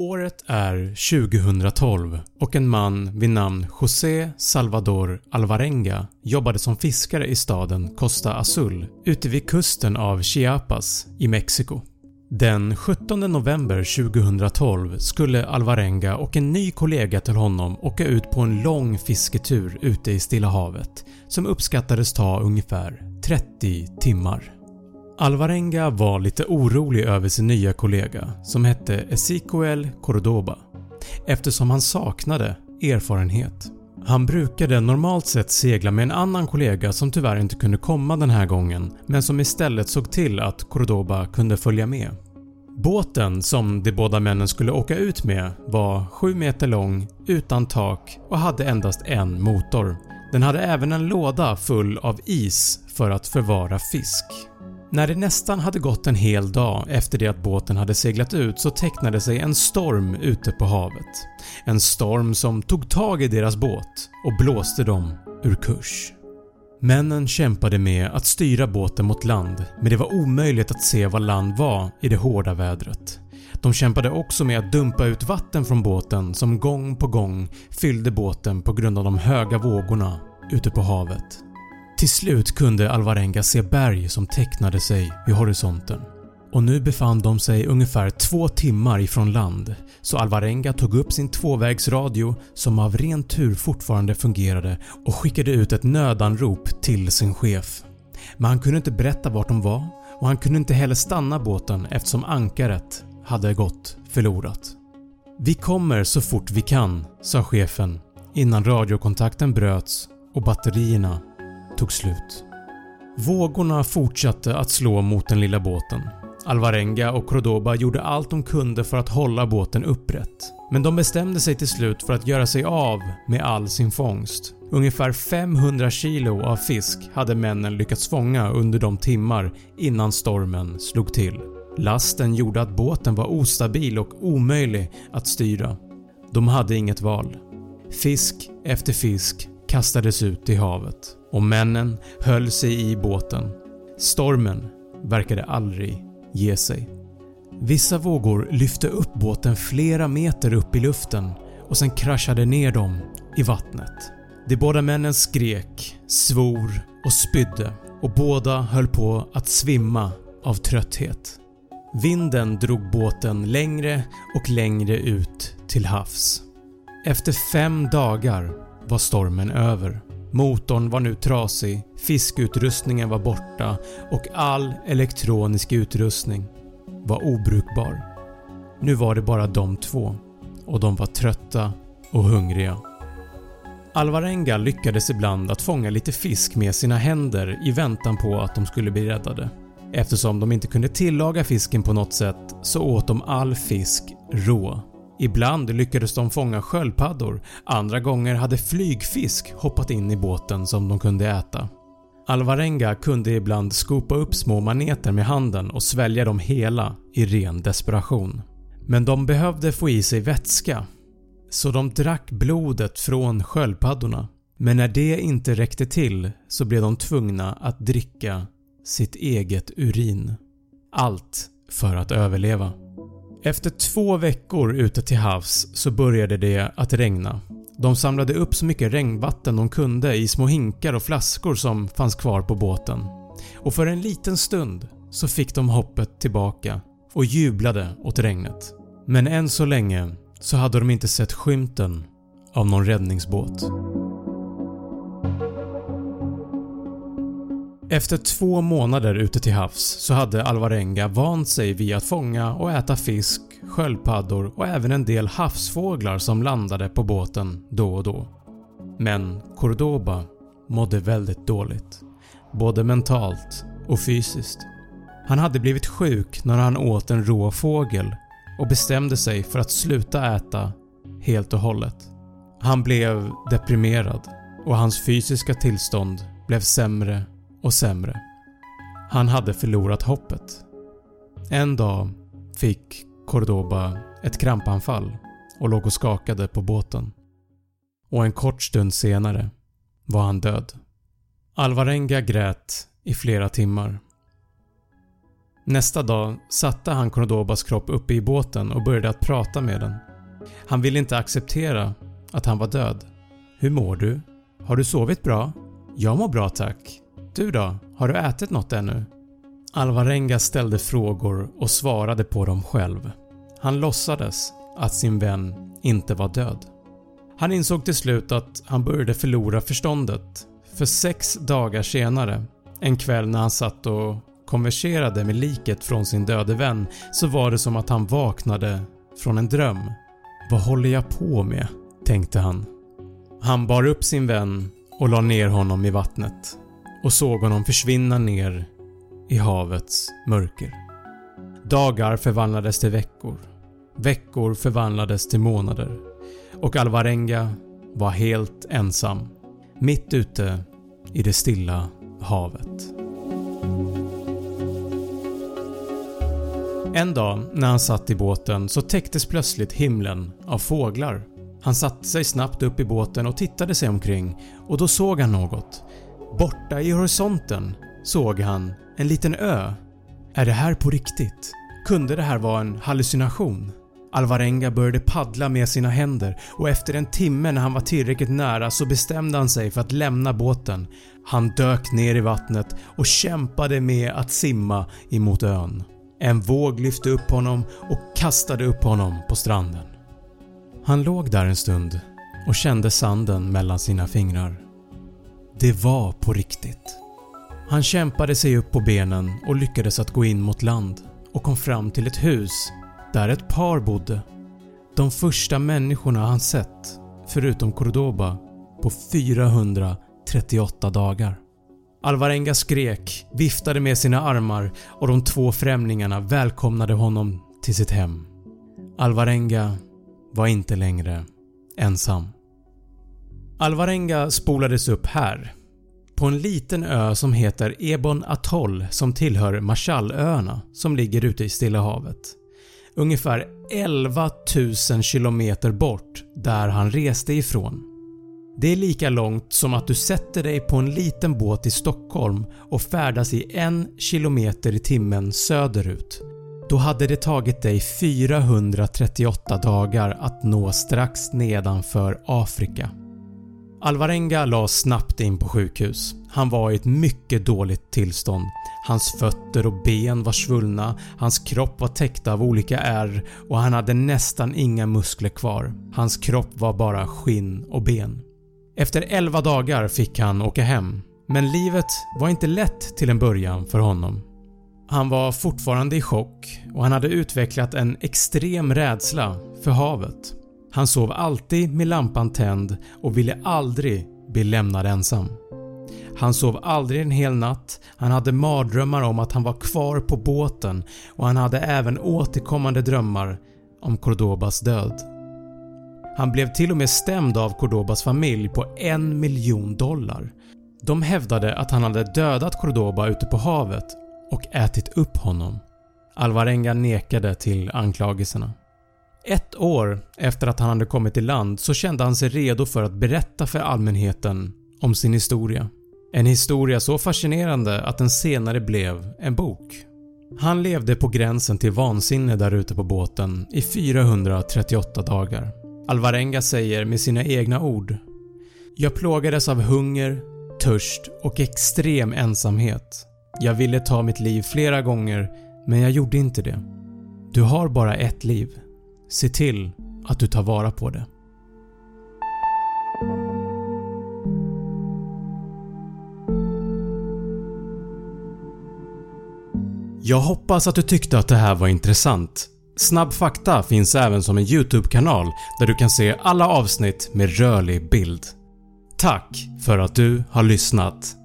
Året är 2012 och en man vid namn José Salvador Alvarenga jobbade som fiskare i staden Costa Azul ute vid kusten av Chiapas i Mexiko. Den 17 november 2012 skulle Alvarenga och en ny kollega till honom åka ut på en lång fisketur ute i Stilla havet som uppskattades ta ungefär 30 timmar. Alvarenga var lite orolig över sin nya kollega som hette Ezequiel Cordoba eftersom han saknade erfarenhet. Han brukade normalt sett segla med en annan kollega som tyvärr inte kunde komma den här gången men som istället såg till att Cordoba kunde följa med. Båten som de båda männen skulle åka ut med var 7 meter lång, utan tak och hade endast en motor. Den hade även en låda full av is för att förvara fisk. När det nästan hade gått en hel dag efter det att båten hade seglat ut så tecknade sig en storm ute på havet. En storm som tog tag i deras båt och blåste dem ur kurs. Männen kämpade med att styra båten mot land men det var omöjligt att se vad land var i det hårda vädret. De kämpade också med att dumpa ut vatten från båten som gång på gång fyllde båten på grund av de höga vågorna ute på havet. Till slut kunde Alvarenga se berg som tecknade sig vid horisonten och nu befann de sig ungefär två timmar ifrån land så Alvarenga tog upp sin tvåvägsradio som av ren tur fortfarande fungerade och skickade ut ett nödanrop till sin chef. Men han kunde inte berätta vart de var och han kunde inte heller stanna båten eftersom ankaret hade gått förlorat. “Vi kommer så fort vi kan” sa chefen innan radiokontakten bröts och batterierna tog slut. Vågorna fortsatte att slå mot den lilla båten. Alvarenga och Cordoba gjorde allt de kunde för att hålla båten upprätt. Men de bestämde sig till slut för att göra sig av med all sin fångst. Ungefär 500 kilo av fisk hade männen lyckats fånga under de timmar innan stormen slog till. Lasten gjorde att båten var ostabil och omöjlig att styra. De hade inget val. Fisk efter fisk kastades ut i havet och männen höll sig i båten. Stormen verkade aldrig ge sig. Vissa vågor lyfte upp båten flera meter upp i luften och sen kraschade ner dem i vattnet. De båda männen skrek, svor och spydde och båda höll på att svimma av trötthet. Vinden drog båten längre och längre ut till havs. Efter fem dagar var stormen över. Motorn var nu trasig, fiskutrustningen var borta och all elektronisk utrustning var obrukbar. Nu var det bara de två och de var trötta och hungriga. Alvarenga lyckades ibland att fånga lite fisk med sina händer i väntan på att de skulle bli räddade. Eftersom de inte kunde tillaga fisken på något sätt så åt de all fisk rå Ibland lyckades de fånga sköldpaddor, andra gånger hade flygfisk hoppat in i båten som de kunde äta. Alvarenga kunde ibland skopa upp små maneter med handen och svälja dem hela i ren desperation. Men de behövde få i sig vätska, så de drack blodet från sköldpaddorna. Men när det inte räckte till så blev de tvungna att dricka sitt eget urin. Allt för att överleva. Efter två veckor ute till havs så började det att regna. De samlade upp så mycket regnvatten de kunde i små hinkar och flaskor som fanns kvar på båten. Och för en liten stund så fick de hoppet tillbaka och jublade åt regnet. Men än så länge så hade de inte sett skymten av någon räddningsbåt. Efter två månader ute till havs så hade Alvarenga vant sig vid att fånga och äta fisk, sköldpaddor och även en del havsfåglar som landade på båten då och då. Men Cordoba mådde väldigt dåligt. Både mentalt och fysiskt. Han hade blivit sjuk när han åt en rå fågel och bestämde sig för att sluta äta helt och hållet. Han blev deprimerad och hans fysiska tillstånd blev sämre och sämre. Han hade förlorat hoppet. En dag fick Cordoba ett krampanfall och låg och skakade på båten. Och en kort stund senare var han död. Alvarenga grät i flera timmar. Nästa dag satte han Cordobas kropp uppe i båten och började att prata med den. Han ville inte acceptera att han var död. “Hur mår du? Har du sovit bra?” “Jag mår bra tack. Du då? Har du ätit något ännu?” Alvarenga ställde frågor och svarade på dem själv. Han låtsades att sin vän inte var död. Han insåg till slut att han började förlora förståndet för sex dagar senare, en kväll när han satt och konverserade med liket från sin döde vän så var det som att han vaknade från en dröm. “Vad håller jag på med?” tänkte han. Han bar upp sin vän och la ner honom i vattnet och såg honom försvinna ner i havets mörker. Dagar förvandlades till veckor. Veckor förvandlades till månader och Alvarenga var helt ensam mitt ute i det stilla havet. En dag när han satt i båten så täcktes plötsligt himlen av fåglar. Han satte sig snabbt upp i båten och tittade sig omkring och då såg han något. Borta i horisonten såg han en liten ö. Är det här på riktigt? Kunde det här vara en hallucination? Alvarenga började paddla med sina händer och efter en timme när han var tillräckligt nära så bestämde han sig för att lämna båten. Han dök ner i vattnet och kämpade med att simma emot ön. En våg lyfte upp honom och kastade upp honom på stranden. Han låg där en stund och kände sanden mellan sina fingrar. Det var på riktigt. Han kämpade sig upp på benen och lyckades att gå in mot land och kom fram till ett hus där ett par bodde. De första människorna han sett, förutom Cordoba, på 438 dagar. Alvarenga skrek, viftade med sina armar och de två främlingarna välkomnade honom till sitt hem. Alvarenga var inte längre ensam. Alvarenga spolades upp här, på en liten ö som heter Ebon Atoll som tillhör Marshallöarna som ligger ute i Stilla havet. Ungefär 11 000 km bort där han reste ifrån. Det är lika långt som att du sätter dig på en liten båt i Stockholm och färdas i en km i timmen söderut. Då hade det tagit dig 438 dagar att nå strax nedanför Afrika. Alvarenga lades snabbt in på sjukhus. Han var i ett mycket dåligt tillstånd. Hans fötter och ben var svullna, hans kropp var täckta av olika ärr och han hade nästan inga muskler kvar. Hans kropp var bara skinn och ben. Efter 11 dagar fick han åka hem, men livet var inte lätt till en början för honom. Han var fortfarande i chock och han hade utvecklat en extrem rädsla för havet. Han sov alltid med lampan tänd och ville aldrig bli lämnad ensam. Han sov aldrig en hel natt, han hade mardrömmar om att han var kvar på båten och han hade även återkommande drömmar om Cordobas död. Han blev till och med stämd av Cordobas familj på en miljon dollar. De hävdade att han hade dödat Cordoba ute på havet och ätit upp honom. Alvarenga nekade till anklagelserna. Ett år efter att han hade kommit i land så kände han sig redo för att berätta för allmänheten om sin historia. En historia så fascinerande att den senare blev en bok. Han levde på gränsen till vansinne där ute på båten i 438 dagar. Alvarenga säger med sina egna ord “Jag plågades av hunger, törst och extrem ensamhet. Jag ville ta mitt liv flera gånger men jag gjorde inte det. Du har bara ett liv. Se till att du tar vara på det.” Jag hoppas att du tyckte att det här var intressant. Snabb fakta finns även som en YouTube-kanal där du kan se alla avsnitt med rörlig bild. Tack för att du har lyssnat!